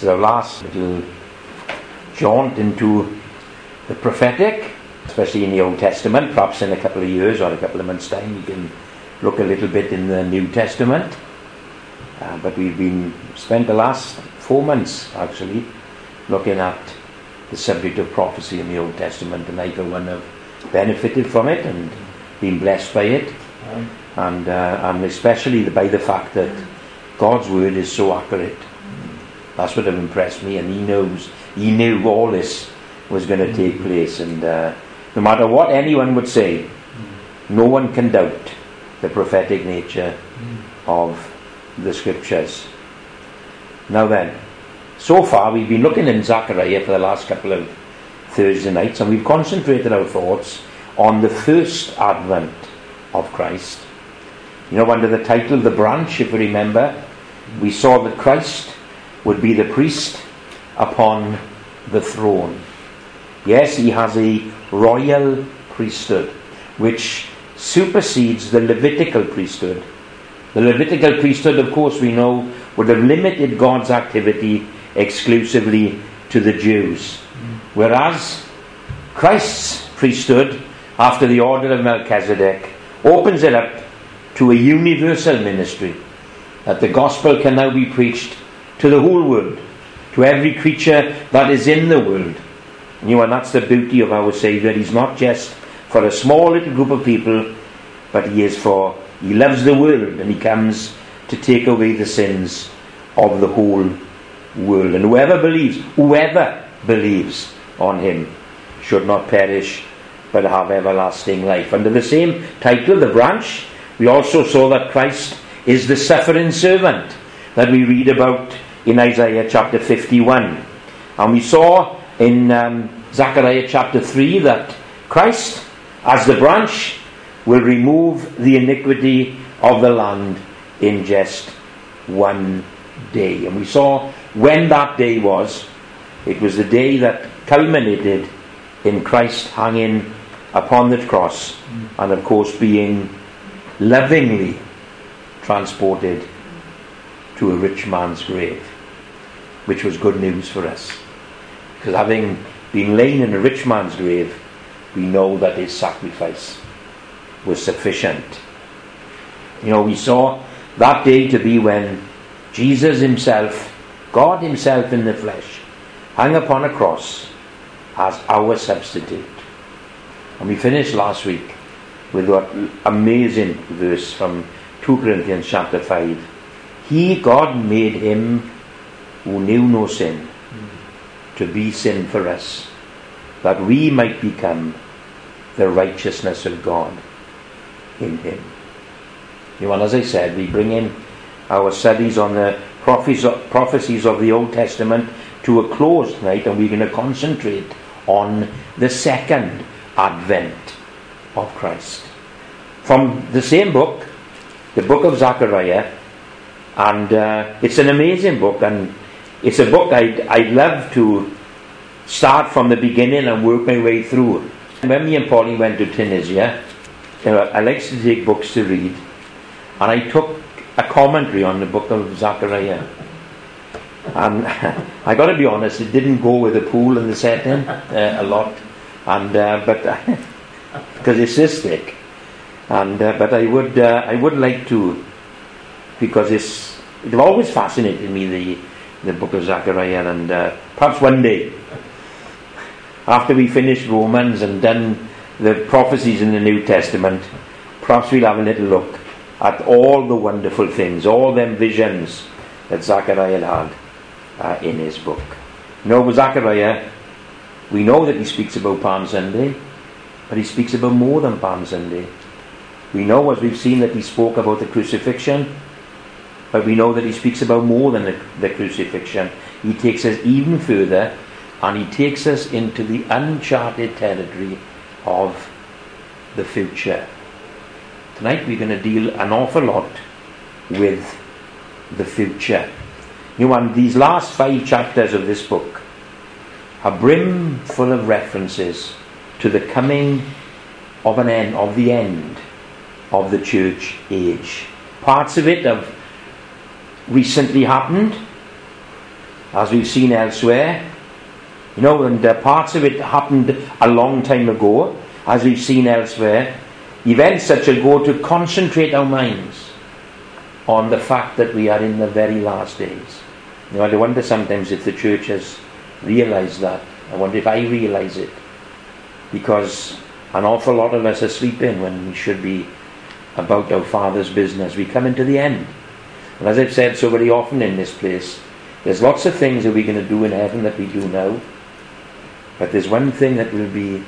Is our last little jaunt into the prophetic, especially in the Old Testament. Perhaps in a couple of years or a couple of months' time, we can look a little bit in the New Testament. Uh, but we've been spent the last four months actually looking at the subject of prophecy in the Old Testament, and I, for one, have benefited from it and been blessed by it, and uh, and especially by the fact that God's word is so accurate. That's what have impressed me, and He knows He knew all this was going to mm. take place, and uh, no matter what anyone would say, mm. no one can doubt the prophetic nature mm. of the scriptures. Now then, so far we've been looking in Zechariah for the last couple of Thursday nights, and we've concentrated our thoughts on the first advent of Christ. You know, under the title The Branch, if you remember, we saw that Christ would be the priest upon the throne. Yes, he has a royal priesthood, which supersedes the Levitical priesthood. The Levitical priesthood, of course, we know, would have limited God's activity exclusively to the Jews. Whereas Christ's priesthood, after the order of Melchizedek, opens it up to a universal ministry. That the gospel can now be preached to the whole world, to every creature that is in the world. You know, and that's the beauty of our Saviour. He's not just for a small little group of people, but He is for, He loves the world and He comes to take away the sins of the whole world. And whoever believes, whoever believes on Him should not perish but have everlasting life. Under the same title, the branch, we also saw that Christ is the suffering servant that we read about in Isaiah chapter 51. And we saw in um, Zechariah chapter 3 that Christ, as the branch, will remove the iniquity of the land in just one day. And we saw when that day was. It was the day that culminated in Christ hanging upon the cross and, of course, being lovingly transported to a rich man's grave, which was good news for us. Because having been lain in a rich man's grave, we know that his sacrifice was sufficient. You know, we saw that day to be when Jesus himself, God himself in the flesh, hung upon a cross as our substitute. And we finished last week with that amazing verse from 2 Corinthians chapter 5. He, God, made him who knew no sin to be sin for us, that we might become the righteousness of God in him. You know, and as I said, we bring in our studies on the prophecies of the Old Testament to a close tonight, and we're going to concentrate on the second advent of Christ. From the same book, the book of Zechariah, and uh, it's an amazing book, and it's a book I'd, I'd love to start from the beginning and work my way through. When me and Pauline went to Tunisia, you know, I like to take books to read, and I took a commentary on the book of Zechariah. And I got to be honest, it didn't go with the pool and the setting uh, a lot, and uh, but because it's this thick, and uh, but I would uh, I would like to because it's it always fascinated me the the book of Zechariah, and uh, perhaps one day after we finish Romans and done the prophecies in the New Testament, perhaps we'll have a little look at all the wonderful things, all them visions that Zechariah had uh, in his book. Know, with Zechariah, we know that he speaks about Palm Sunday, but he speaks about more than Palm Sunday. We know, as we've seen, that he spoke about the crucifixion, but we know that he speaks about more than the, the crucifixion. He takes us even further, and he takes us into the uncharted territory of the future. Tonight we're going to deal an awful lot with the future. You know, and these last five chapters of this book are brim full of references to the coming of an end, of the end of the church age. Parts of it have recently happened, as we've seen elsewhere. You know, and uh, parts of it happened a long time ago, as we've seen elsewhere. Events such as go to concentrate our minds on the fact that we are in the very last days. You know, I wonder sometimes if the church has realized that. I wonder if I realize it. Because an awful lot of us are sleeping when we should be about our Father's business. We come into the end. And as I've said so very often in this place, there's lots of things that we're going to do in heaven that we do now. But there's one thing that will be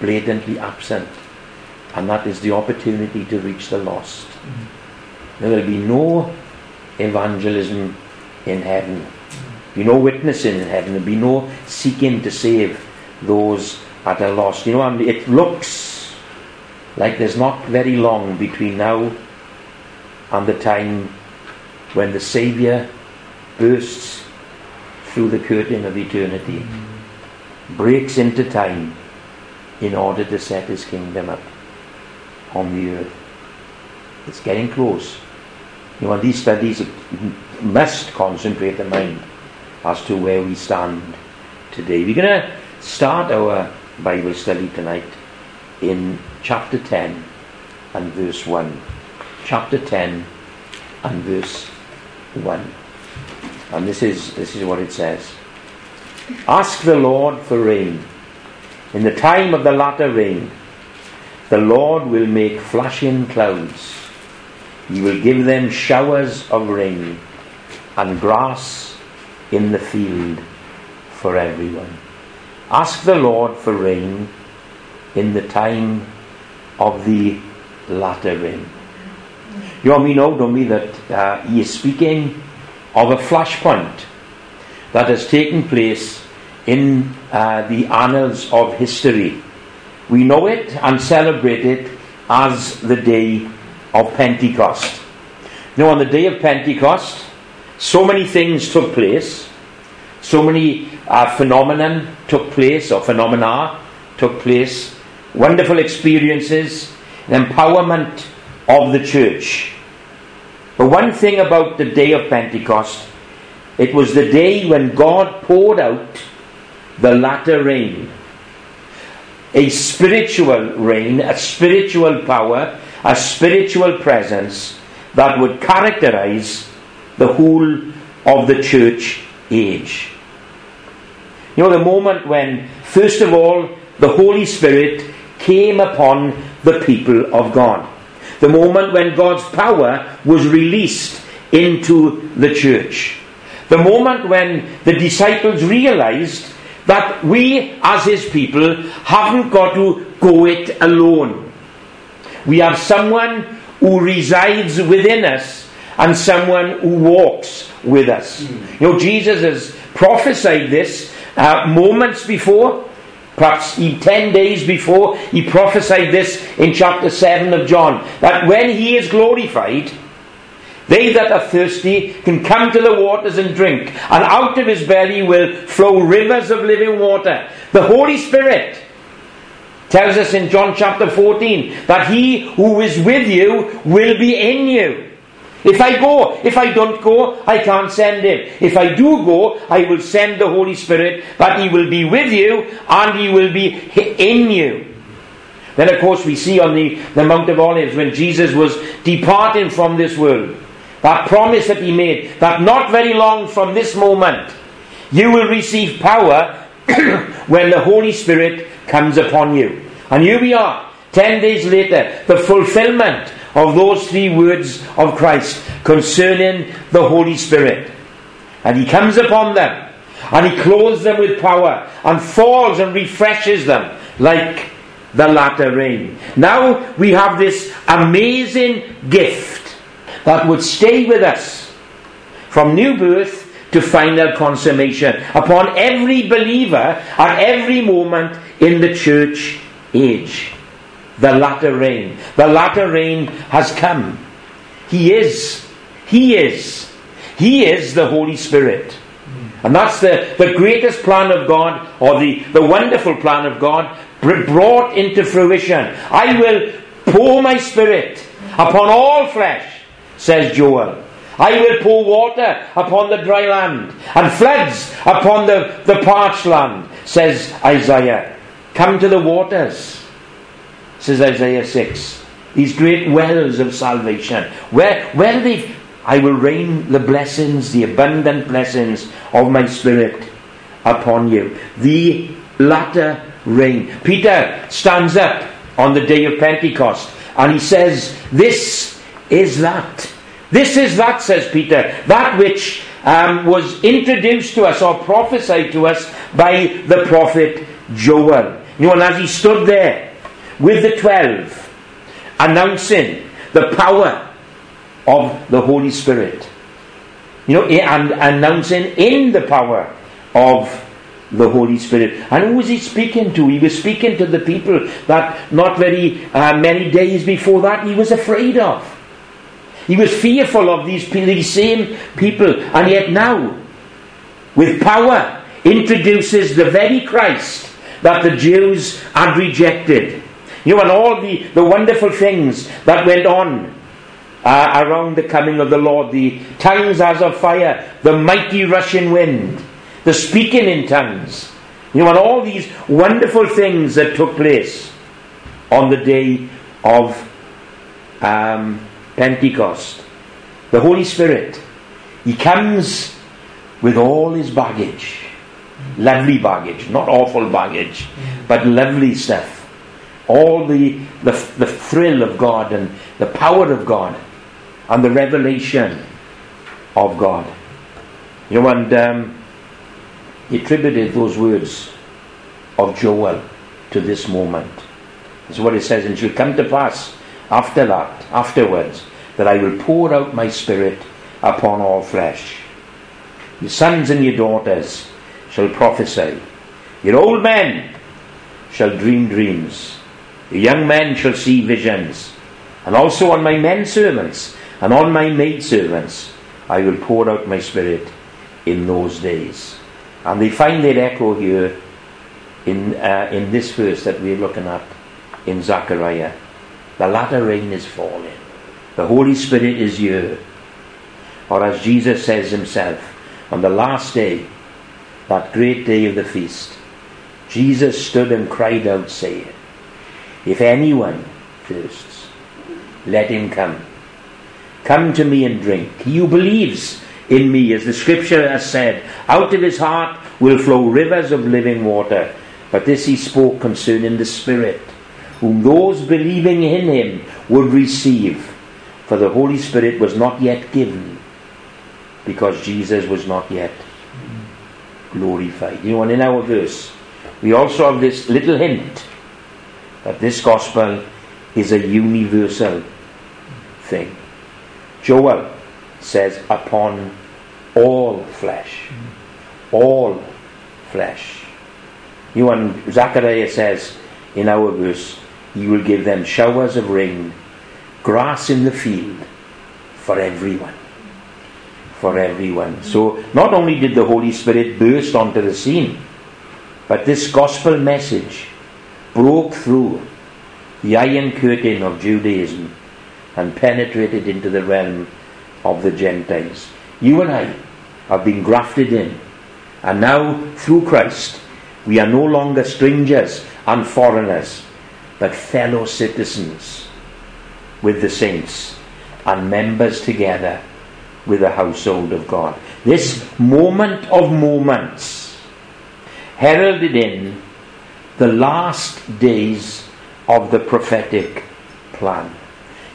blatantly absent, and that is the opportunity to reach the lost. Mm-hmm. There will be no evangelism in heaven. Be no witnessing in heaven. There'll be no seeking to save those that are lost. You know, it looks like there's not very long between now and the time when the Saviour bursts through the curtain of eternity, breaks into time in order to set his kingdom up on the earth. It's getting close. You know, these studies must concentrate the mind as to where we stand today. We're going to start our Bible study tonight in chapter 10 and verse 1. Chapter 10 and verse 1. And this is, this is what it says Ask the Lord for rain. In the time of the latter rain, the Lord will make flashing clouds. He will give them showers of rain and grass in the field for everyone. Ask the Lord for rain in the time of the latter rain. You know, we know, don't we, that uh, he is speaking of a flashpoint that has taken place in uh, the annals of history. We know it and celebrate it as the day of Pentecost. Now, on the day of Pentecost, so many things took place, so many uh, phenomenon took place, or phenomena took place, wonderful experiences, empowerment of the church. But one thing about the day of Pentecost, it was the day when God poured out the latter rain. A spiritual rain, a spiritual power, a spiritual presence that would characterize the whole of the church age. You know, the moment when, first of all, the Holy Spirit came upon the people of God the moment when God's power was released into the church. The moment when the disciples realized that we, as his people, haven't got to go it alone. We have someone who resides within us and someone who walks with us. Mm. You know, Jesus has prophesied this uh, moments before Perhaps he, 10 days before, he prophesied this in chapter 7 of John that when he is glorified, they that are thirsty can come to the waters and drink, and out of his belly will flow rivers of living water. The Holy Spirit tells us in John chapter 14 that he who is with you will be in you. If I go, if I don't go, I can't send him. If I do go, I will send the Holy Spirit, but he will be with you and he will be in you. Then, of course, we see on the, the Mount of Olives when Jesus was departing from this world, that promise that he made, that not very long from this moment, you will receive power when the Holy Spirit comes upon you. And here we are, ten days later, the fulfillment of those three words of Christ concerning the Holy Spirit. And he comes upon them and he clothes them with power and falls and refreshes them like the latter rain. Now we have this amazing gift that would stay with us from new birth to final consummation upon every believer at every moment in the church age the latter rain. The latter rain has come. He is. He is. He is the Holy Spirit. And that's the, the greatest plan of God, or the, the wonderful plan of God, brought into fruition. I will pour my spirit upon all flesh, says Joel. I will pour water upon the dry land and floods upon the, the parched land, says Isaiah. Come to the waters, says Isaiah 6. These great wells of salvation. Where, where they I will rain the blessings, the abundant blessings of my spirit upon you. The latter rain. Peter stands up on the day of Pentecost and he says, This is that. This is that, says Peter, that which um, was introduced to us or prophesied to us by the prophet Joel. You know, and as he stood there with the twelve, announcing the power of the Holy Spirit, you know, and announcing in the power of the Holy Spirit. And who was he speaking to? He was speaking to the people that not very uh, many days before that he was afraid of. He was fearful of these, these same people, and yet now, with power, introduces the very Christ that the Jews had rejected. You know, and all the, the wonderful things that went on uh, around the coming of the Lord the tongues as of fire, the mighty rushing wind, the speaking in tongues. You know, and all these wonderful things that took place on the day of um, Pentecost. The Holy Spirit, He comes with all His baggage. Lovely baggage, not awful baggage, but lovely stuff. All the, the, the thrill of God and the power of God and the revelation of God. You know, and um, he attributed those words of Joel to this moment. That's what it says, and it shall come to pass after that, afterwards, that I will pour out my spirit upon all flesh. Your sons and your daughters shall prophesy. Your old men shall dream dreams. Your young men shall see visions. And also on my men servants and on my maid servants I will pour out my spirit in those days. And they find their echo here in, uh, in this verse that we're looking at in Zechariah. The latter rain is falling. The Holy Spirit is here. Or as Jesus says himself, on the last day, that great day of the feast, Jesus stood and cried out, saying, If anyone thirsts, let him come. Come to me and drink. He who believes in me, as the scripture has said, out of his heart will flow rivers of living water. But this he spoke concerning the Spirit, whom those believing in him would receive. For the Holy Spirit was not yet given, because Jesus was not yet glorified. You know, and in our verse, we also have this little hint that this gospel is a universal thing. Joel says, upon all flesh. All flesh. You and Zechariah says in our verse, He will give them showers of rain, grass in the field for everyone. For everyone. So not only did the Holy Spirit burst onto the scene, but this gospel message broke through the iron curtain of Judaism and penetrated into the realm of the Gentiles. You and I have been grafted in, and now through Christ we are no longer strangers and foreigners, but fellow citizens with the saints and members together with the household of God. This moment of moments heralded in the last days of the prophetic plan.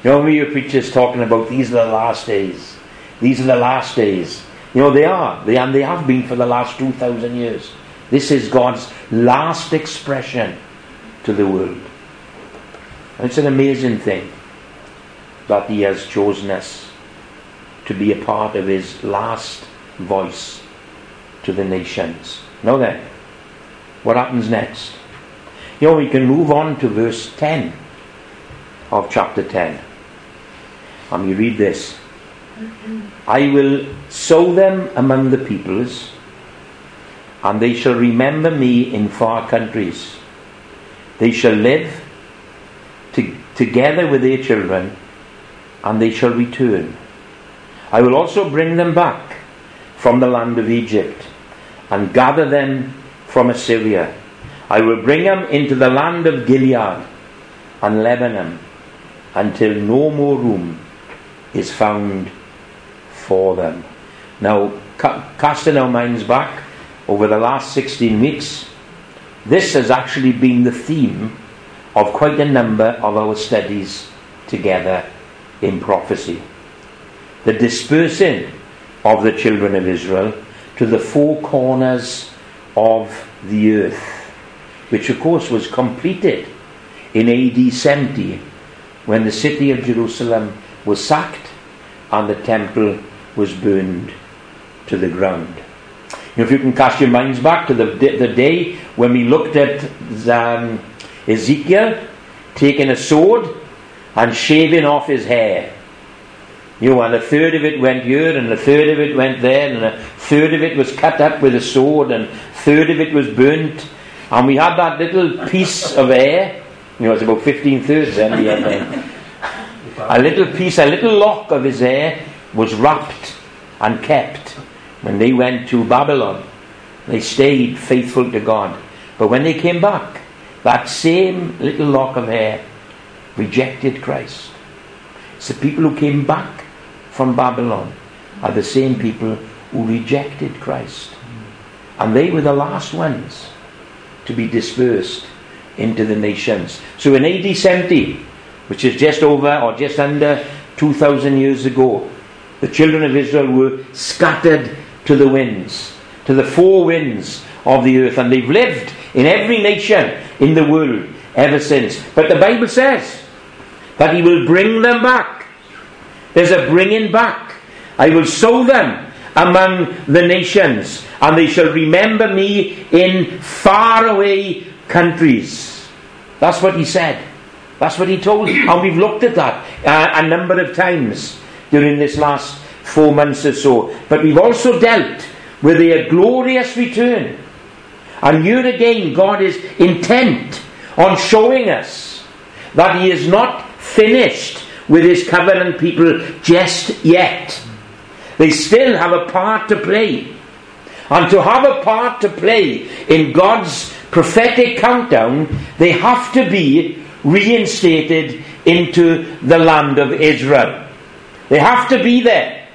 You know, your preachers talking about these are the last days. These are the last days. You know, they are. They, and they have been for the last 2,000 years. This is God's last expression to the world. And it's an amazing thing that He has chosen us to be a part of His last voice to the nations. Now then, what happens next? Know, we can move on to verse 10 of chapter 10. And we read this I will sow them among the peoples, and they shall remember me in far countries. They shall live to, together with their children, and they shall return. I will also bring them back from the land of Egypt and gather them from Assyria. I will bring them into the land of Gilead and Lebanon until no more room is found for them. Now, ca- casting our minds back over the last 16 weeks, this has actually been the theme of quite a number of our studies together in prophecy. The dispersing of the children of Israel to the four corners of the earth, which of course was completed in AD 70 when the city of Jerusalem was sacked and the temple was burned to the ground. if you can cast your minds back to the, the day when we looked at um, Ezekiel taking a sword and shaving off his hair. You know, and a third of it went here, and a third of it went there, and a third of it was cut up with a sword, and a third of it was burnt. And we had that little piece of hair, you know, it's about 15 thirds then. A little piece, a little lock of his hair was wrapped and kept when they went to Babylon. They stayed faithful to God. But when they came back, that same little lock of hair rejected Christ. The people who came back from Babylon are the same people who rejected Christ. And they were the last ones to be dispersed into the nations. So in AD 70, which is just over or just under 2,000 years ago, the children of Israel were scattered to the winds, to the four winds of the earth, and they've lived in every nation in the world ever since. But the Bible says that He will bring them back. There's a bringing back. I will sow them among the nations, and they shall remember me in faraway countries. That's what He said. That's what He told. And we've looked at that uh, a number of times during this last four months or so. But we've also dealt with their glorious return. And here again, God is intent on showing us that He is not finished with His covenant people just yet. They still have a part to play. And to have a part to play in God's prophetic countdown, they have to be reinstated into the land of Israel. They have to be there.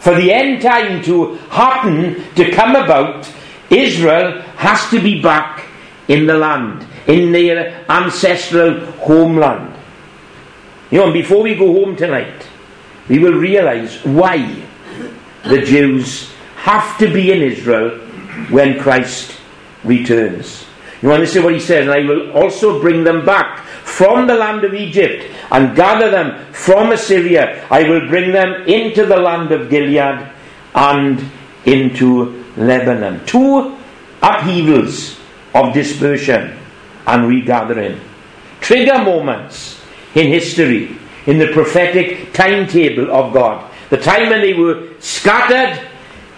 For the end time to happen, to come about, Israel has to be back in the land, in their ancestral homeland. You know, and before we go home tonight, we will realize why the Jews have to be in Israel when Christ returns. You want to see what he says, and I will also bring them back from the land of Egypt and gather them from Assyria. I will bring them into the land of Gilead and into Lebanon. Two upheavals of dispersion and regathering. Trigger moments in history, in the prophetic timetable of God. The time when they were scattered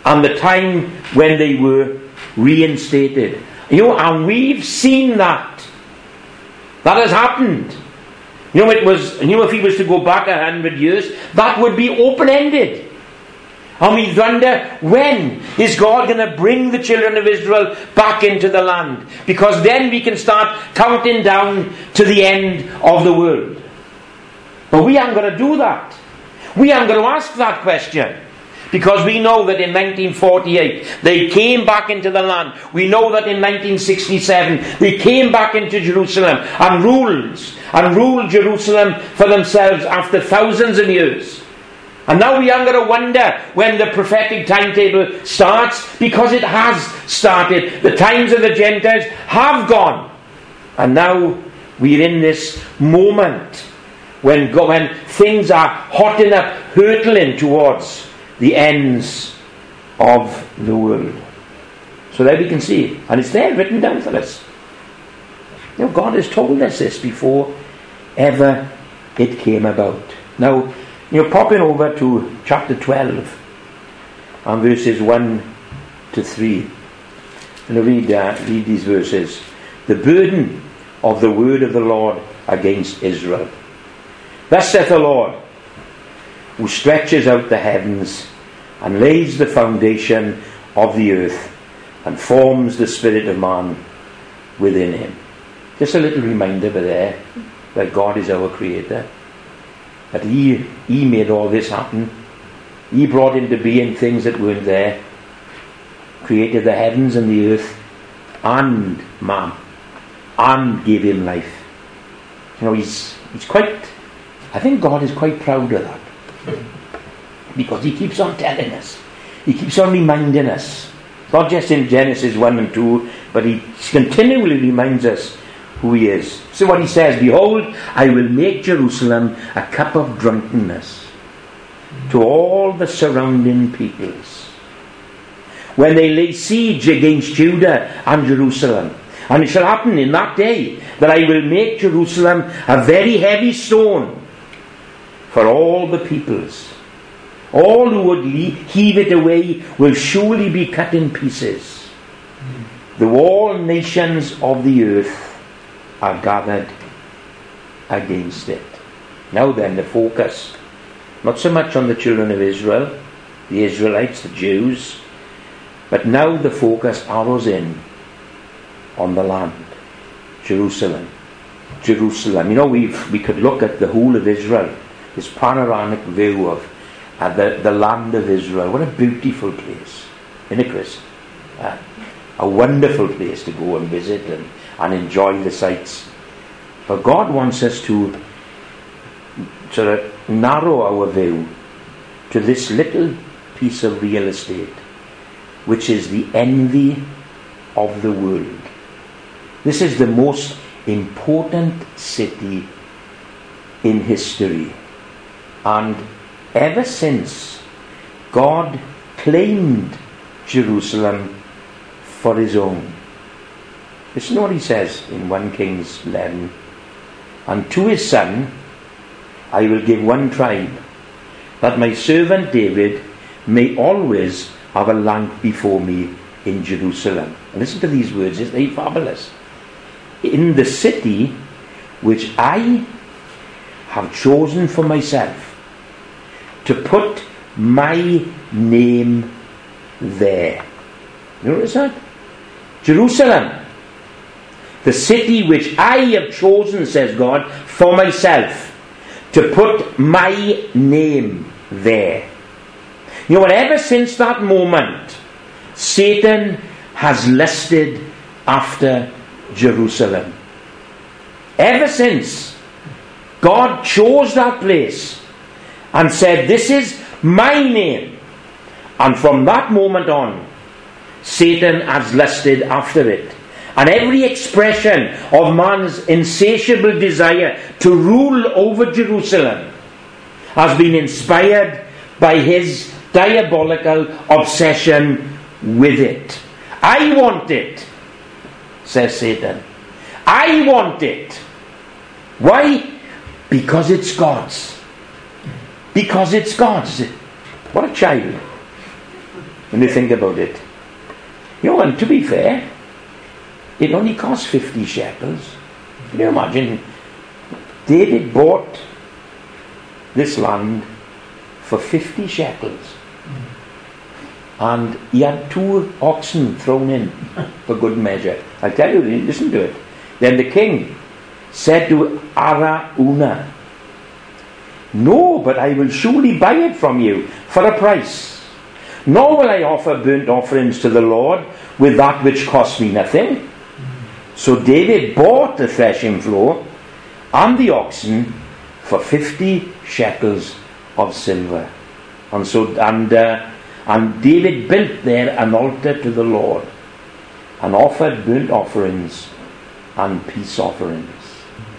and the time when they were reinstated. You know, and we've seen that. That has happened. You know, it was, you know, if he was to go back a hundred years, that would be open ended. And we wonder when is God going to bring the children of Israel back into the land? Because then we can start counting down to the end of the world. But we aren't going to do that. We aren't going to ask that question. Because we know that in 1948 they came back into the land. We know that in 1967 they came back into Jerusalem and ruled and ruled Jerusalem for themselves after thousands of years. And now we are going to wonder when the prophetic timetable starts because it has started. The times of the Gentiles have gone. And now we're in this moment when, when things are hot enough, hurtling towards the ends of the world. So there we can see. And it's there written down for us. You know, God has told us this before ever it came about. Now, you're popping over to chapter 12 and verses 1 to 3. And I read, uh, read these verses. The burden of the word of the Lord against Israel. Thus saith the Lord who stretches out the heavens and lays the foundation of the earth and forms the spirit of man within him. Just a little reminder there that God is our creator, that He, he made all this happen. He brought into being things that weren't there, created the heavens and the earth and man, and gave him life. You know, he's, he's quite, I think God is quite proud of that. Because he keeps on telling us, he keeps on reminding us, not just in Genesis 1 and 2, but he continually reminds us who he is. So what he says, Behold, I will make Jerusalem a cup of drunkenness to all the surrounding peoples. When they lay siege against Judah and Jerusalem, and it shall happen in that day that I will make Jerusalem a very heavy stone for all the peoples. All who would heave it away will surely be cut in pieces. The all nations of the earth are gathered against it. Now then, the focus, not so much on the children of Israel, the Israelites, the Jews, but now the focus arrows in on the land, Jerusalem. Jerusalem. You know, we we could look at the whole of Israel, this panoramic view of uh, the, the land of Israel. What a beautiful place, in a Chris? Uh, a wonderful place to go and visit and and enjoy the sights. But God wants us to sort of narrow our view to this little piece of real estate, which is the envy of the world. This is the most important city in history. And ever since God claimed Jerusalem for his own, Listen to what he says in 1 Kings 11. And to his son I will give one tribe, that my servant David may always have a lamp before me in Jerusalem. And listen to these words, isn't they fabulous? In the city which I have chosen for myself to put my name there. You Notice that? Jerusalem the city which I have chosen, says God, for myself, to put my name there. You know what? Ever since that moment, Satan has lusted after Jerusalem. Ever since God chose that place and said, This is my name. And from that moment on, Satan has lusted after it. And every expression of man's insatiable desire to rule over Jerusalem has been inspired by his diabolical obsession with it. I want it, says Satan. I want it. Why? Because it's God's. Because it's God's. What a child. When you think about it. You know, and to be fair, it only cost 50 shekels. Can you imagine? David bought this land for 50 shekels. And he had two oxen thrown in for good measure. I tell you, listen to it. Then the king said to Araunah, No, but I will surely buy it from you for a price. Nor will I offer burnt offerings to the Lord with that which cost me nothing. So David bought the threshing floor and the oxen for 50 shekels of silver. And so and uh, and David built there an altar to the Lord and offered burnt offerings and peace offerings.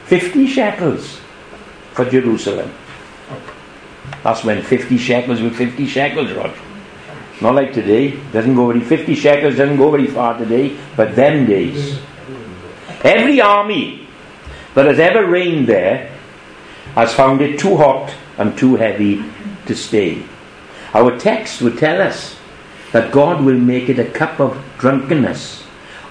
50 shekels for Jerusalem. That's when 50 shekels were 50 shekels, Roger. Not like today. Doesn't go very 50 shekels doesn't go very far today, but them days. Every army that has ever reigned there has found it too hot and too heavy to stay. Our text would tell us that God will make it a cup of drunkenness,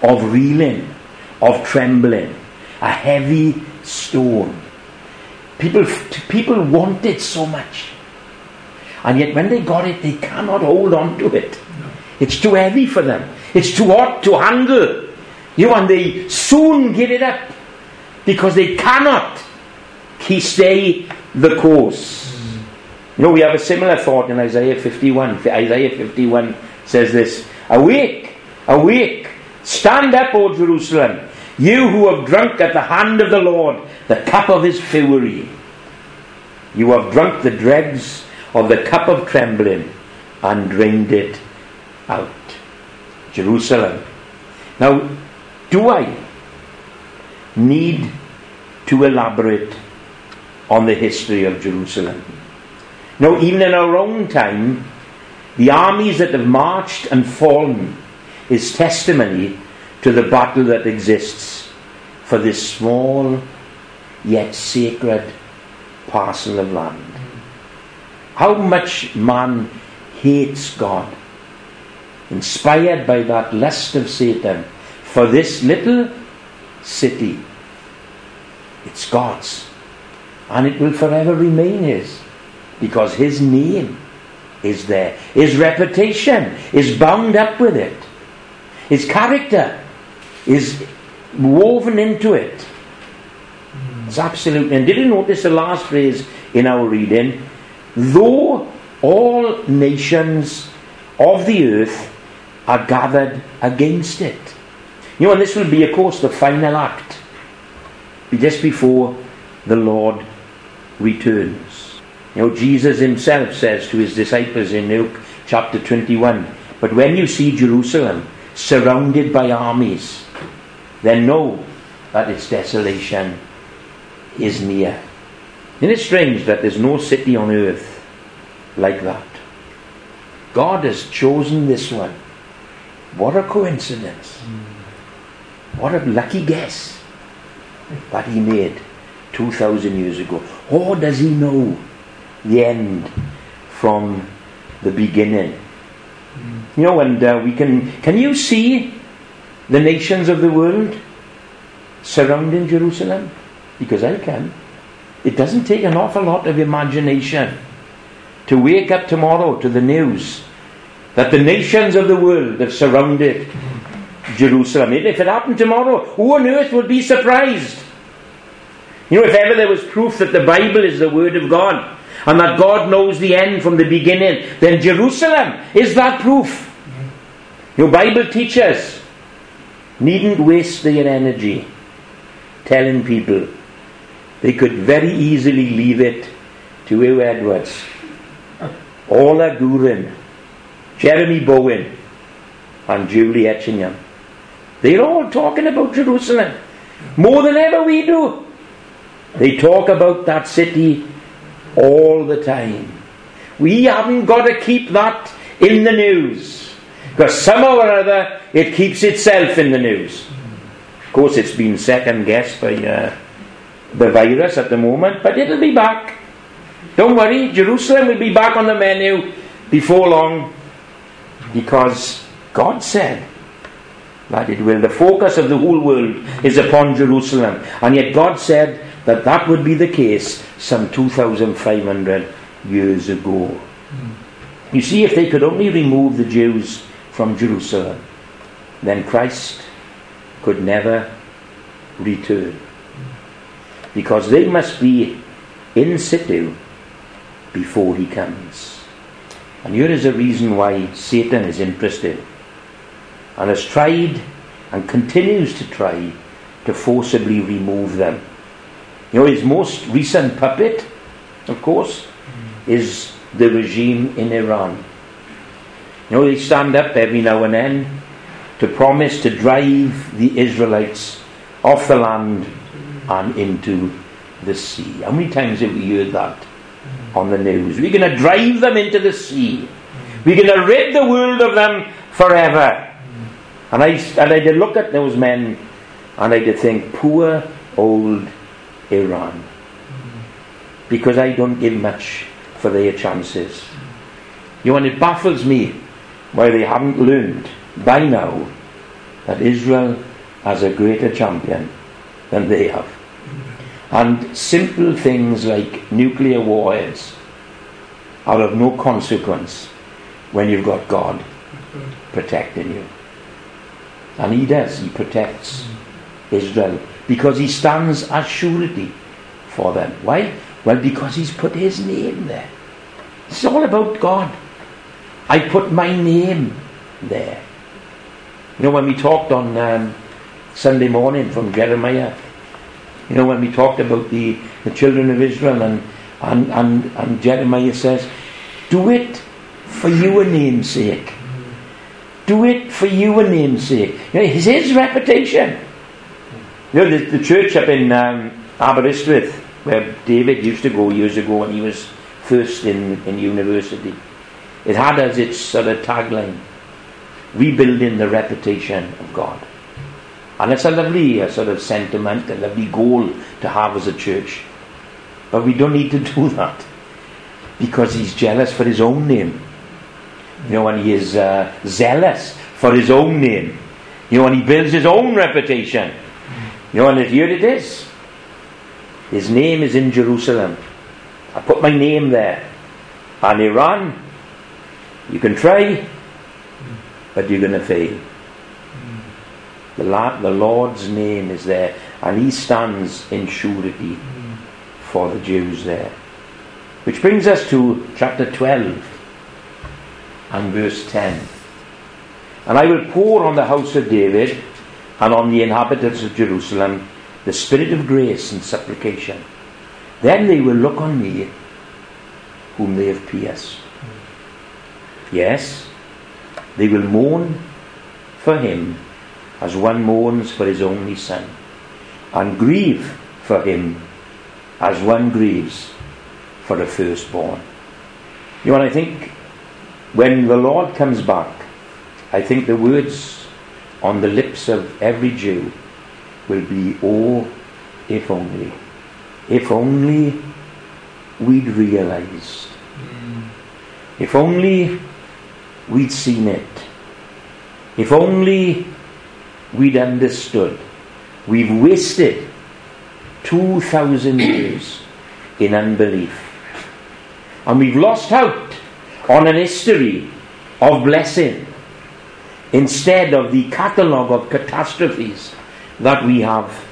of reeling, of trembling, a heavy stone. People, people want it so much. And yet when they got it, they cannot hold on to it. It's too heavy for them. It's too hot to handle. You and they soon give it up because they cannot stay the course. You know, we have a similar thought in Isaiah 51. Isaiah 51 says this Awake, awake, stand up, O Jerusalem, you who have drunk at the hand of the Lord the cup of his fury. You have drunk the dregs of the cup of trembling and drained it out. Jerusalem. Now, do I need to elaborate on the history of Jerusalem? No, even in our own time, the armies that have marched and fallen is testimony to the battle that exists for this small yet sacred parcel of land. How much man hates God, inspired by that lust of Satan for this little city. It's God's, and it will forever remain His because His name is there. His reputation is bound up with it. His character is woven into it. It's absolutely. And did you notice the last phrase in our reading? Though all nations of the earth are gathered against it. You know, and this will be, of course, the final act, just before the Lord returns. You know, Jesus himself says to his disciples in Luke chapter 21, But when you see Jerusalem surrounded by armies, then know that its desolation is near. Isn't it strange that there's no city on earth like that? God has chosen this one. What a coincidence. What a lucky guess that he made 2,000 years ago. Or does he know the end from the beginning? You know, and uh, we can. Can you see the nations of the world surrounding Jerusalem? Because I can. It doesn't take an awful lot of imagination to wake up tomorrow to the news that the nations of the world have surrounded Jerusalem. If it happened tomorrow, who on earth would be surprised? You know, if ever there was proof that the Bible is the Word of God and that God knows the end from the beginning, then Jerusalem is that proof. Your Bible teachers needn't waste their energy telling people they could very easily leave it to Huw Edwards, Orla Guerin, Jeremy Bowen, and Julie Etchingham. They're all talking about Jerusalem more than ever we do. They talk about that city all the time. We haven't got to keep that in the news because somehow or other it keeps itself in the news. Of course, it's been second guessed by uh, the virus at the moment, but it'll be back. Don't worry, Jerusalem will be back on the menu before long because God said that it will. The focus of the whole world is upon Jerusalem, and yet God said that that would be the case some 2,500 years ago. You see, if they could only remove the Jews from Jerusalem, then Christ could never return because they must be in situ before he comes. And here is a reason why Satan is interested and has tried and continues to try to forcibly remove them. You know, his most recent puppet, of course, is the regime in Iran. You know, they stand up every now and then to promise to drive the Israelites off the land and into the sea. How many times have we heard that on the news? We're going to drive them into the sea. We're going to rid the world of them forever. And I, and I did look at those men and I did think, poor old Iran. Because I don't give much for their chances. You know, and it baffles me why they haven't learned by now that Israel has a greater champion than they have. And simple things like nuclear warheads are of no consequence when you've got God protecting you. And He does, He protects Israel because He stands as surety for them. Why? Well, because He's put His name there. It's all about God. I put my name there. You know, when we talked on um, Sunday morning from Jeremiah, you know, when we talked about the, the children of Israel, and, and, and, and Jeremiah says, Do it for your name's sake. Do it for your name's sake. You know, it's his reputation. You know, the, the church up in um, Aberystwyth, where David used to go years ago when he was first in, in university, it had as its sort of tagline, rebuilding the reputation of God. And it's a lovely uh, sort of sentiment, a lovely goal to have as a church. But we don't need to do that because he's jealous for his own name. You know, and he is uh, zealous for his own name. You know, and he builds his own reputation. You know, and here it is. His name is in Jerusalem. I put my name there. And Iran, you can try, but you're going to fail. The, the Lord's name is there, and He stands in surety for the Jews there. Which brings us to chapter 12 and verse 10. And I will pour on the house of David and on the inhabitants of Jerusalem the spirit of grace and supplication. Then they will look on me whom they have pierced. Yes, they will mourn for him as one mourns for his only son, and grieve for him as one grieves for a firstborn. You know, and I think when the Lord comes back, I think the words on the lips of every Jew will be, Oh, if only, if only we'd realized, if only we'd seen it, if only we'd understood. We've wasted 2,000 years in unbelief. And we've lost out on an history of blessing instead of the catalogue of catastrophes that we have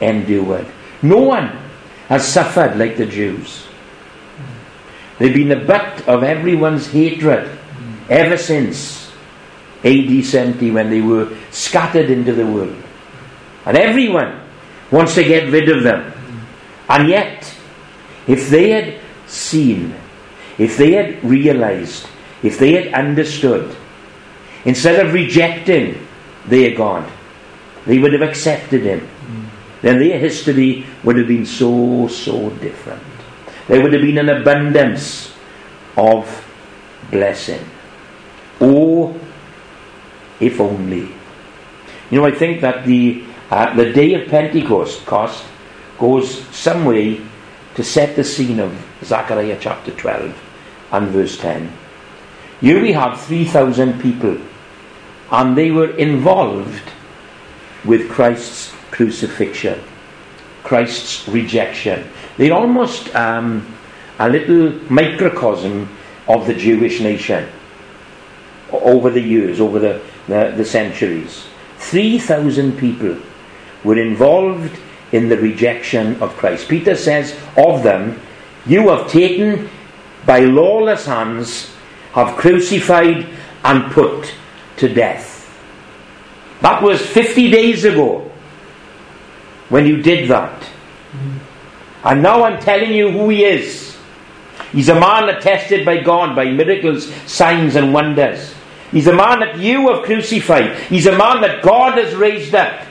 endured. No one has suffered like the Jews. They've been the butt of everyone's hatred ever since AD 70 when they were scattered into the world. And everyone wants to get rid of them. And yet, if they had seen, if they had realized, if they had understood, instead of rejecting their God, they would have accepted Him. Mm. Then their history would have been so, so different. There would have been an abundance of blessing. Oh, if only. You know, I think that the, uh, the day of Pentecost cost goes some way to set the scene of Zechariah chapter 12 and verse 10. Here we have 3,000 people, and they were involved with Christ's crucifixion, Christ's rejection. They're almost um, a little microcosm of the Jewish nation over the years, over the the, the centuries. 3,000 people were involved in the rejection of Christ. Peter says of them, You have taken by lawless hands, have crucified and put to death. That was 50 days ago when you did that. And now I'm telling you who he is. He's a man attested by God by miracles, signs, and wonders. He's a man that you have crucified. He's a man that God has raised up.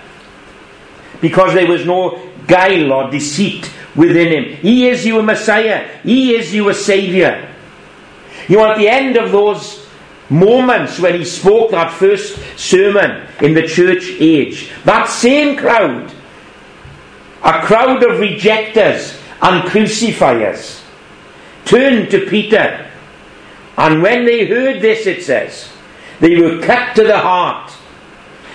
Because there was no guile or deceit within him. He is your Messiah. He is your Saviour. You know, at the end of those moments when he spoke that first sermon in the church age, that same crowd, a crowd of rejectors and crucifiers, turned to Peter. And when they heard this, it says, they were cut to the heart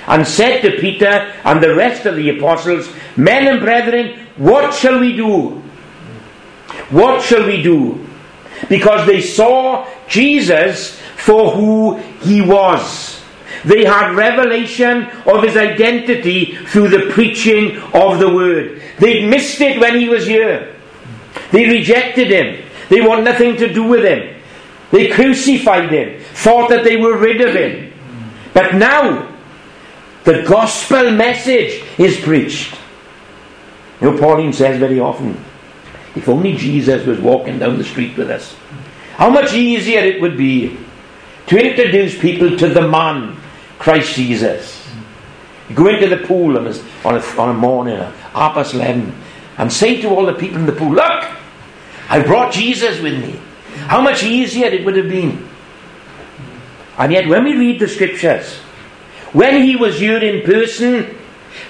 and said to Peter and the rest of the apostles, Men and brethren, what shall we do? What shall we do? because they saw Jesus for who he was. They had revelation of his identity through the preaching of the word. They'd missed it when he was here. They rejected him. They want nothing to do with him. They crucified him, thought that they were rid of him. But now, the gospel message is preached. You know, Pauline says very often, if only Jesus was walking down the street with us, how much easier it would be to introduce people to the man, Christ Jesus. You go into the pool on a, on a, on a morning, half past 11, and say to all the people in the pool, Look, I brought Jesus with me. How much easier it would have been. And yet, when we read the scriptures, when he was here in person,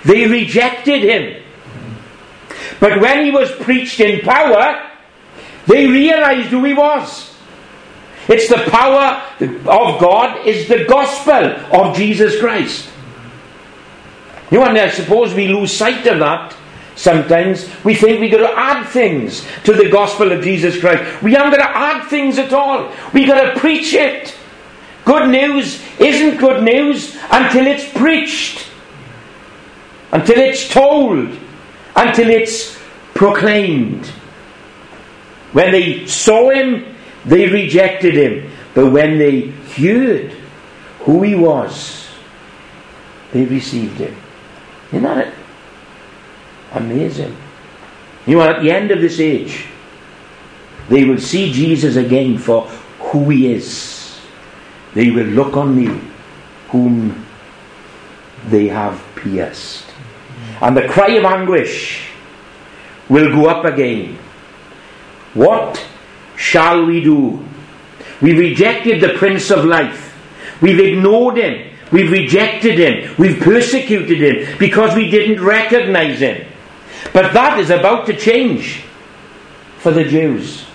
they rejected him. But when he was preached in power, they realized who he was. It's the power of God, is the gospel of Jesus Christ. You know, and I suppose we lose sight of that sometimes. We think we've got to add things to the gospel of Jesus Christ. We haven't got to add things at all. We've got to preach it. Good news isn't good news until it's preached, until it's told, until it's proclaimed. When they saw him, they rejected him. But when they heard who he was, they received him. Isn't that it? Amazing. You know, at the end of this age, they will see Jesus again for who he is. They will look on me, whom they have pierced. And the cry of anguish will go up again. What shall we do? We rejected the Prince of Life. We've ignored him. We've rejected him. We've persecuted him because we didn't recognize him. But that is about to change for the Jews.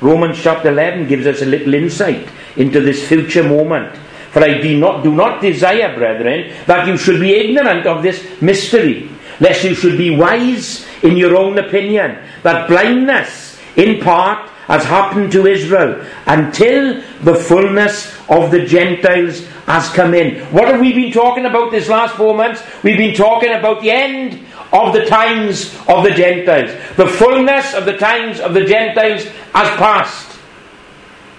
Romans chapter 11 gives us a little insight into this future moment. For I do not, do not desire, brethren, that you should be ignorant of this mystery, lest you should be wise in your own opinion, that blindness in part has happened to Israel until the fullness of the Gentiles has come in. What have we been talking about this last four months? We've been talking about the end of the times of the Gentiles. The fullness of the times of the Gentiles has passed.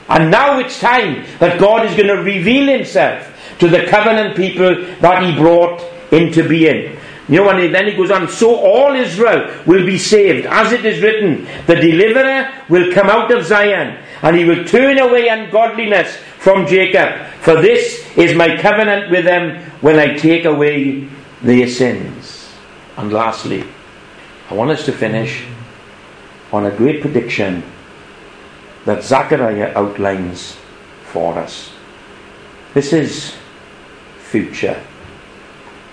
And now it's time that God is going to reveal himself to the covenant people that he brought into being. You know, and then he goes on, so all Israel will be saved. As it is written, the deliverer will come out of Zion, and he will turn away ungodliness from Jacob. For this is my covenant with them when I take away their sins. And lastly, I want us to finish on a great prediction that Zechariah outlines for us. This is future.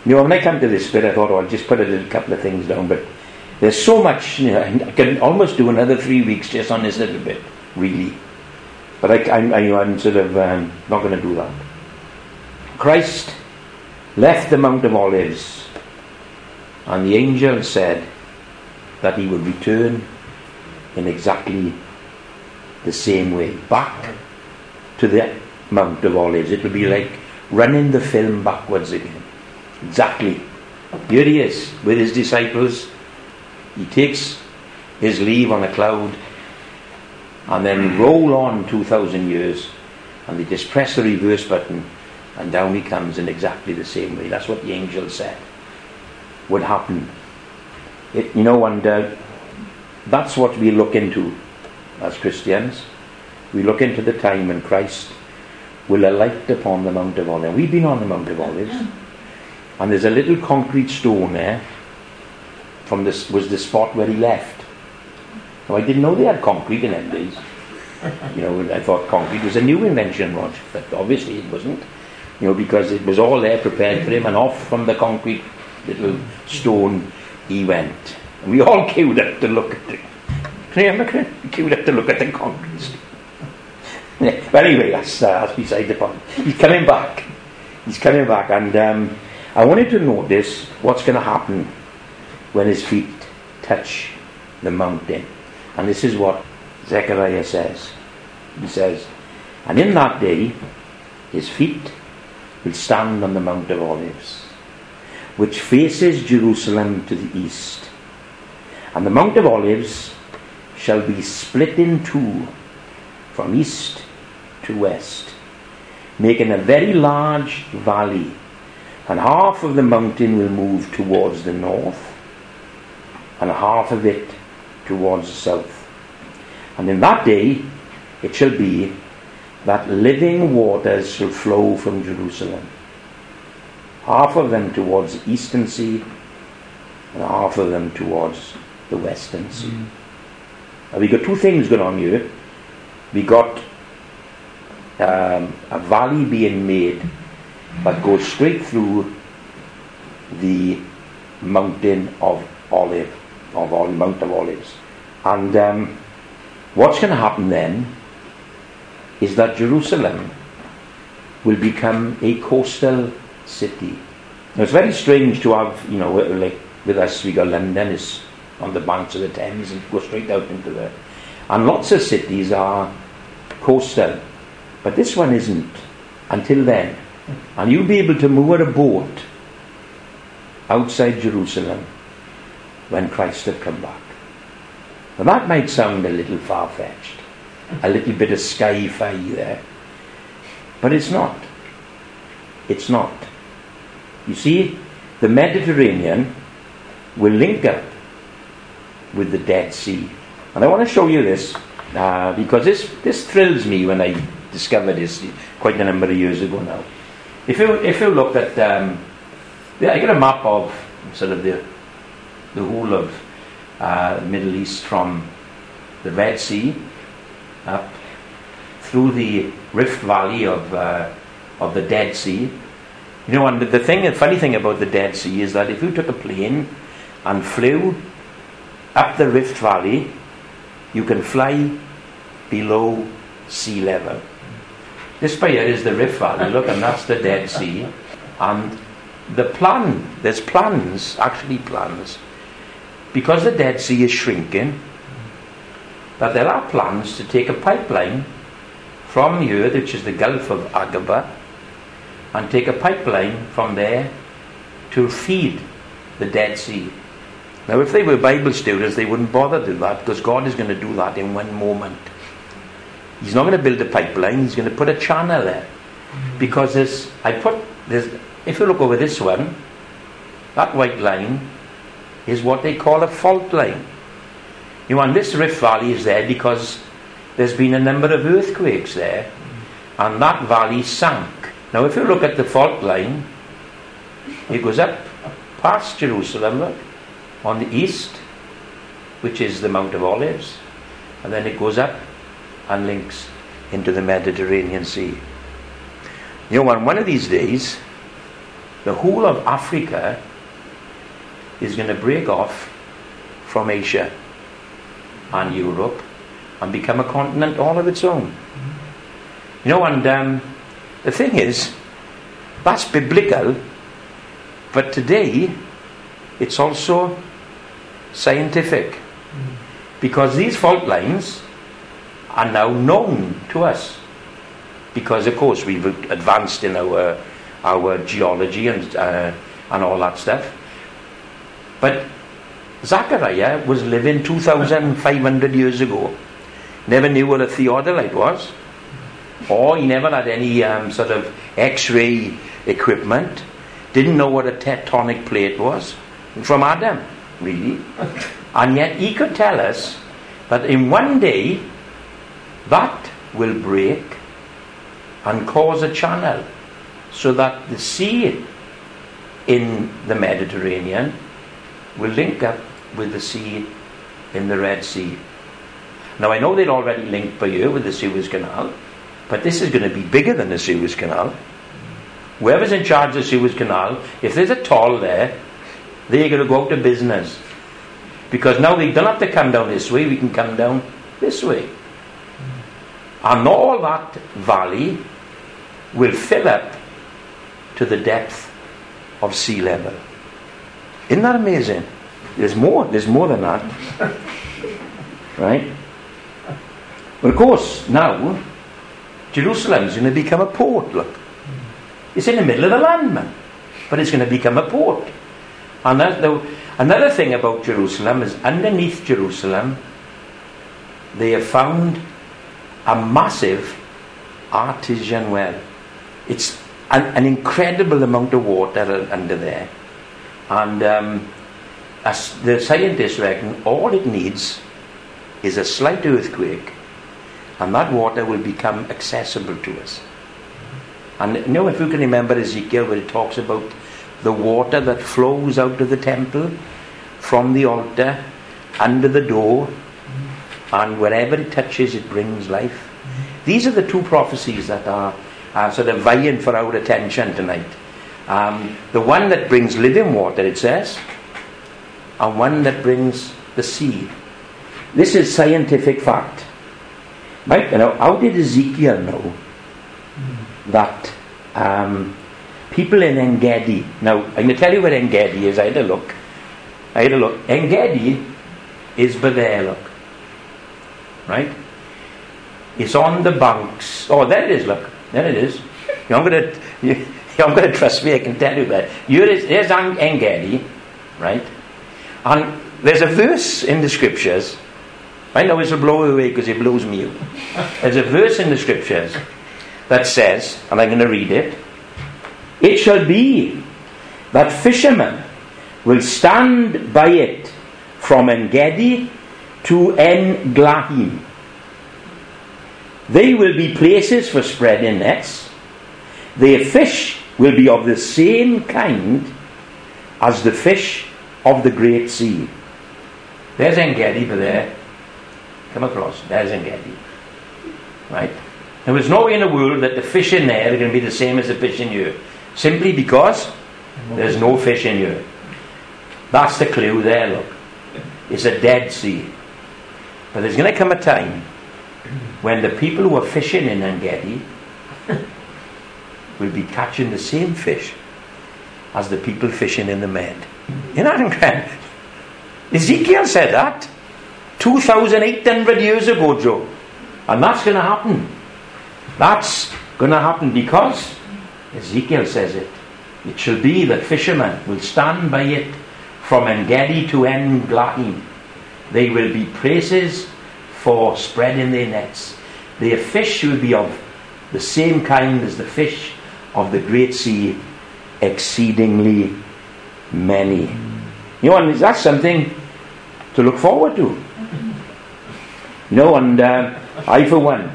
You know, when I come to this bit, I thought, oh, I'll just put a little couple of things down, but there's so much, you know, I can almost do another three weeks just on this little bit, really. But I, am sort of um, not going to do that. Christ left the Mount of Olives, and the angel said that he would return in exactly the same way, back to the Mount of Olives. It would be like running the film backwards again. Exactly. Here he is with his disciples. He takes his leave on a cloud and then roll on 2,000 years and they just press the reverse button and down he comes in exactly the same way. That's what the angel said would happen. It, you know, and uh, that's what we look into as Christians. We look into the time when Christ will alight upon the Mount of Olives. We've been on the Mount of Olives. And there's a little concrete stone there from this was the spot where he left. Now I didn't know they had concrete in them days. You know, I thought concrete was a new invention, Roger, but obviously it wasn't. You know, because it was all there prepared for him, and off from the concrete little stone he went. And we all queued up to look at it. Remember, queued up to look at the concrete but anyway, that's, uh, that's beside the point. He's coming back. He's coming back, and um, I wanted to notice what's going to happen when his feet touch the mountain. And this is what Zechariah says. He says, And in that day his feet will stand on the Mount of Olives, which faces Jerusalem to the east. And the Mount of Olives shall be split in two from east to west, making a very large valley, and half of the mountain will move towards the north, and half of it towards the south. And in that day it shall be that living waters shall flow from Jerusalem, half of them towards the eastern sea, and half of them towards the western sea. Mm. Now we got two things going on here. We got um, a valley being made that goes straight through the mountain of Olive, of all Mount of Olives. And um, what's going to happen then is that Jerusalem will become a coastal city. Now it's very strange to have, you know, like with us, we got London is on the banks of the Thames and go straight out into the. And lots of cities are coastal, but this one isn't until then. And you'll be able to moor a boat outside Jerusalem when Christ had come back. Now that might sound a little far fetched, a little bit of sci-fi there, but it's not. It's not. You see, the Mediterranean will link up with the Dead Sea. And I want to show you this uh, because this, this thrills me when I discovered this quite a number of years ago now. If you, if you look at, um, yeah, I got a map of sort of the, the whole of uh, Middle East from the Red Sea up through the Rift Valley of, uh, of the Dead Sea. You know, and the thing, the funny thing about the Dead Sea is that if you took a plane and flew up the Rift Valley, you can fly below sea level. This by here is the Rift Valley, look, and that's the Dead Sea. And the plan, there's plans, actually plans, because the Dead Sea is shrinking, that there are plans to take a pipeline from here, which is the Gulf of Aqaba, and take a pipeline from there to feed the Dead Sea. Now, if they were Bible students, they wouldn't bother to do that because God is going to do that in one moment. He's not going to build a pipeline, He's going to put a channel there. Because there's, I put, there's, if you look over this one, that white line is what they call a fault line. You know, and this Rift Valley is there because there's been a number of earthquakes there, and that valley sank. Now, if you look at the fault line, it goes up past Jerusalem, look on the east, which is the Mount of Olives, and then it goes up and links into the Mediterranean Sea. You know, on one of these days, the whole of Africa is going to break off from Asia and Europe and become a continent all of its own. You know, and um, the thing is, that's biblical, but today it's also scientific. Because these fault lines are now known to us. Because, of course, we've advanced in our, our geology and, uh, and all that stuff. But Zechariah was living 2,500 years ago. Never knew what a theodolite was. Or he never had any um, sort of x ray equipment. Didn't know what a tectonic plate was. From Adam really. And yet he could tell us that in one day that will break and cause a channel so that the sea in the Mediterranean will link up with the sea in the Red Sea. Now I know they'd already linked by here with the Suez Canal, but this is going to be bigger than the Suez Canal. Whoever's in charge of the Suez Canal, if there's a toll there, they're going to go out of business. Because now we don't have to come down this way, we can come down this way. And all that valley will fill up to the depth of sea level. Isn't that amazing? There's more, there's more than that. right? But of course, now, Jerusalem's going to become a port, look. It's in the middle of the land, man. But it's going to become a port. And that, the, another thing about Jerusalem is underneath Jerusalem, they have found a massive artesian well. It's an, an incredible amount of water under there. And um, as the scientists reckon, all it needs is a slight earthquake, and that water will become accessible to us. And you know, if you can remember Ezekiel, where it talks about the water that flows out of the temple from the altar under the door, and wherever it touches, it brings life. These are the two prophecies that are, sort of vying for our attention tonight. Um, the one that brings living water, it says, and one that brings the seed. This is scientific fact. Right? You know, how did Ezekiel know that um, people in Engedi, now I'm going to tell you where Engedi is, I had a look. I had a look. Engedi is look. Right? It's on the banks. Oh, there it is, look. There it is. You're going to, you, you're going to trust me, I can tell you that. Here is, here's Engedi, right? And there's a verse in the scriptures. I a blow away because it blows me out. There's a verse in the scriptures that says, and I'm going to read it It shall be that fishermen will stand by it from Engedi to En Eglaim. They will be places for spreading nets. Their fish will be of the same kind as the fish of the great sea. There's Engedi there. Come across. There's Engedi. Right? There is no way in the world that the fish in there are going to be the same as the fish in here. Simply because there's no fish in here. That's the clue there, look. It's a dead sea. But there's going to come a time when the people who are fishing in Engedi will be catching the same fish as the people fishing in the Med. You know incredible? Ezekiel said that 2,800 years ago, Joe. And that's going to happen. That's going to happen because Ezekiel says it. It shall be that fishermen will stand by it from Engedi to En Eglaim. They will be places for spreading their nets. Their fish will be of the same kind as the fish of the great sea, exceedingly many. You know, and that's something to look forward to. No, and uh, I, for one,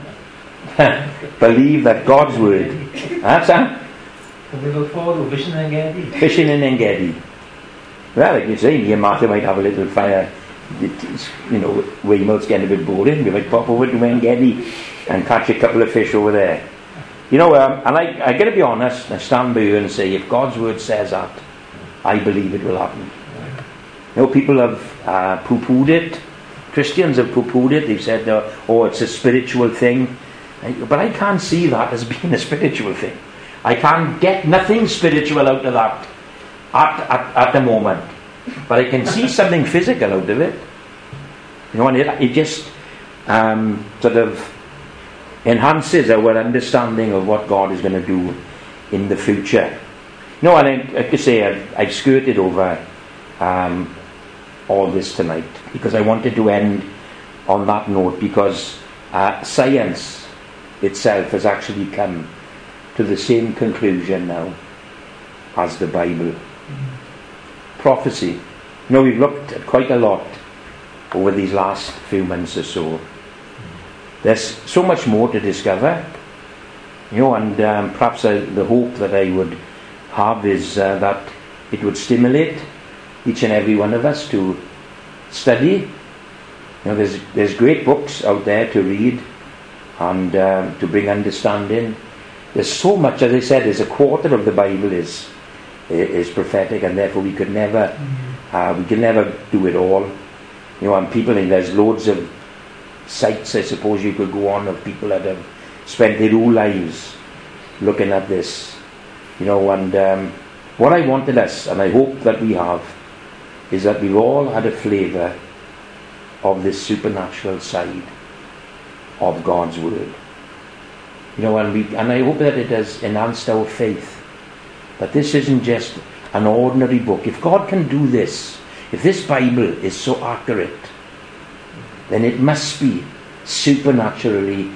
believe that God's word. That's that. we look forward to fishing in Engedi? Fishing in Engedi. Well, like you say, me and Martha might have a little fire. It's, you know, Weymouth's getting a bit boring. We might pop over to Engedi and catch a couple of fish over there. You know, um, and I, I got to be honest, I stand by you and say, if God's word says that, I believe it will happen. You know, people have uh, poo pooed it. Christians have poo pooed it. They've said, uh, oh, it's a spiritual thing. But I can't see that as being a spiritual thing. I can't get nothing spiritual out of that at, at, at the moment. But I can see something physical out of it. You know, and it, it just um, sort of enhances our understanding of what God is going to do in the future. You No, and I, like I say, I've, I've skirted over um, all this tonight because I wanted to end on that note because uh, science itself has actually come to the same conclusion now as the Bible. Mm-hmm. Prophecy. You know, we've looked at quite a lot over these last few months or so. There's so much more to discover. You know, and um, perhaps uh, the hope that I would have is uh, that it would stimulate each and every one of us to study. You know, there's, there's great books out there to read and um, to bring understanding. There's so much, as I said, there's a quarter of the Bible is is prophetic, and therefore we could never mm-hmm. uh, we can never do it all. You know, and people, and there's loads of sites, I suppose you could go on of people that have spent their whole lives looking at this. You know, and um, what I wanted us, and I hope that we have, is that we've all had a flavour of this supernatural side of God's Word. You know, and, we, and I hope that it has enhanced our faith. That this isn't just an ordinary book. If God can do this, if this Bible is so accurate, then it must be supernaturally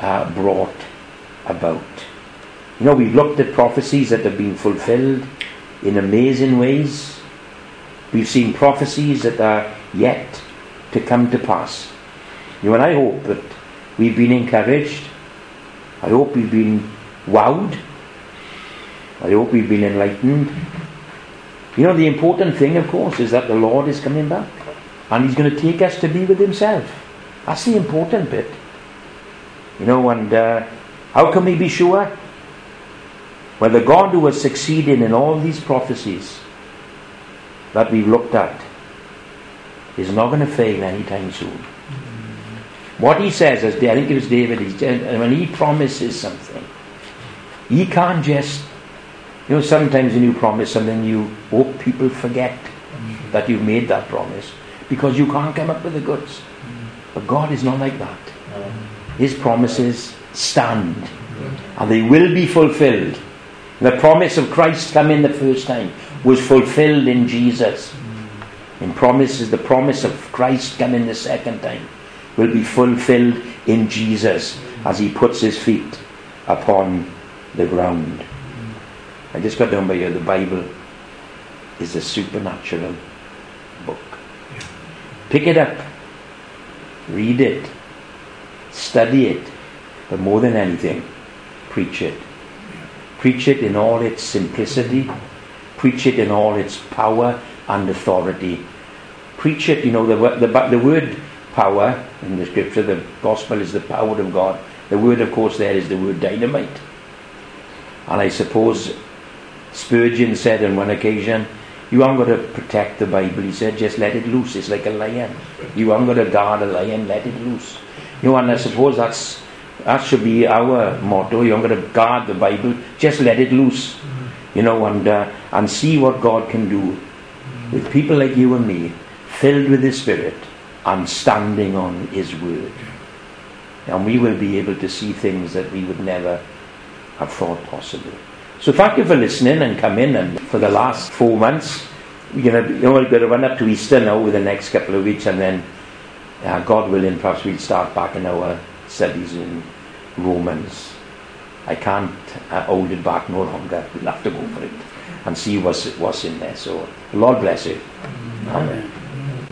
uh, brought about. You know, we've looked at prophecies that have been fulfilled in amazing ways. We've seen prophecies that are yet to come to pass. You know, and I hope that we've been encouraged. I hope we've been wowed. I hope we've been enlightened. You know, the important thing, of course, is that the Lord is coming back. And He's going to take us to be with Himself. That's the important bit. You know, and uh, how can we be sure? Well, the God who has succeeded in all these prophecies that we've looked at is not going to fail anytime soon. What he says, as I think it was David, when he promises something, he can't just, you know, sometimes when you promise something, you hope people forget that you've made that promise because you can't come up with the goods. But God is not like that. His promises stand and they will be fulfilled. The promise of Christ coming the first time was fulfilled in Jesus. And promises the promise of Christ coming the second time will be fulfilled in Jesus as he puts his feet upon the ground. I just got down by here, the Bible is a supernatural book. Pick it up, read it, study it, but more than anything, preach it. Preach it in all its simplicity, preach it in all its power and authority. Preach it, you know, the, the, the word power in the scripture, the gospel is the power of God. The word, of course, there is the word dynamite. And I suppose Spurgeon said on one occasion, You aren't going to protect the Bible. He said, Just let it loose. It's like a lion. You aren't going to guard a lion, let it loose. You know, and I suppose that's that should be our motto. You aren't going to guard the Bible, just let it loose. You know, and uh, and see what God can do with people like you and me, filled with His Spirit and standing on His Word. And we will be able to see things that we would never have thought possible. So thank you for listening and coming. And for the last four months, you know, you know we're going to run up to Easter now over the next couple of weeks, and then, uh, God willing, perhaps we'll start back in our studies in Romans. I can't uh, hold it back no longer. We'll have to go for it and see what's, what's in there. So, Lord bless you. Amen.